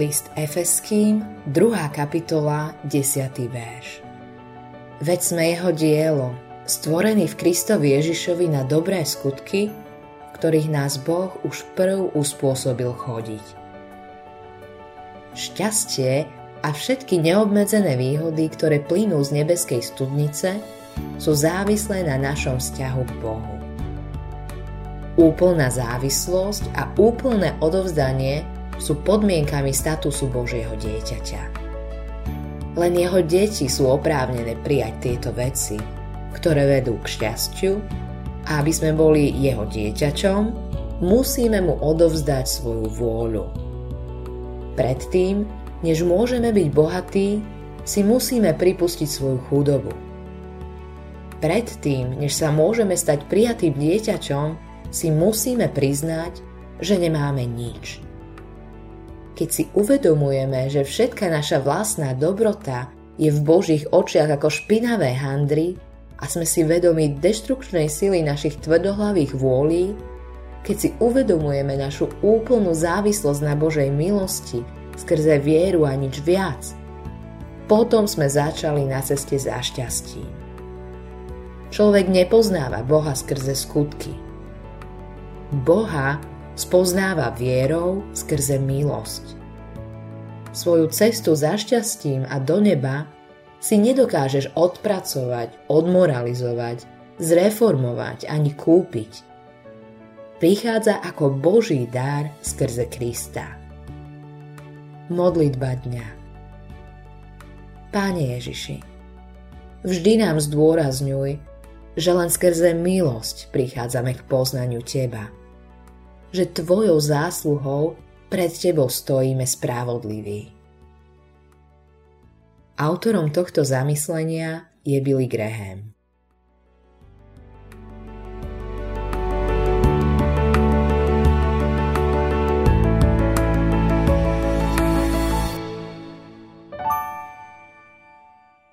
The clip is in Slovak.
List Efeským, 2. kapitola, 10. verš. Veď sme jeho dielo, stvorený v Kristovi Ježišovi na dobré skutky, ktorých nás Boh už prv uspôsobil chodiť. Šťastie a všetky neobmedzené výhody, ktoré plynú z nebeskej studnice, sú závislé na našom vzťahu k Bohu. Úplná závislosť a úplné odovzdanie sú podmienkami statusu Božieho dieťaťa. Len jeho deti sú oprávnené prijať tieto veci, ktoré vedú k šťastiu a aby sme boli jeho dieťačom, musíme mu odovzdať svoju vôľu. Predtým, než môžeme byť bohatí, si musíme pripustiť svoju chudobu. Predtým, než sa môžeme stať prijatým dieťačom, si musíme priznať, že nemáme nič keď si uvedomujeme, že všetka naša vlastná dobrota je v Božích očiach ako špinavé handry a sme si vedomi deštrukčnej sily našich tvrdohlavých vôlí, keď si uvedomujeme našu úplnú závislosť na Božej milosti skrze vieru a nič viac, potom sme začali na ceste za šťastím. Človek nepoznáva Boha skrze skutky. Boha spoznáva vierou skrze milosť. Svoju cestu za šťastím a do neba si nedokážeš odpracovať, odmoralizovať, zreformovať ani kúpiť. Prichádza ako Boží dar skrze Krista. Modlitba dňa Páne Ježiši, vždy nám zdôrazňuj, že len skrze milosť prichádzame k poznaniu Teba – že tvojou zásluhou pred tebou stojíme spravodliví. Autorom tohto zamyslenia je Billy Graham.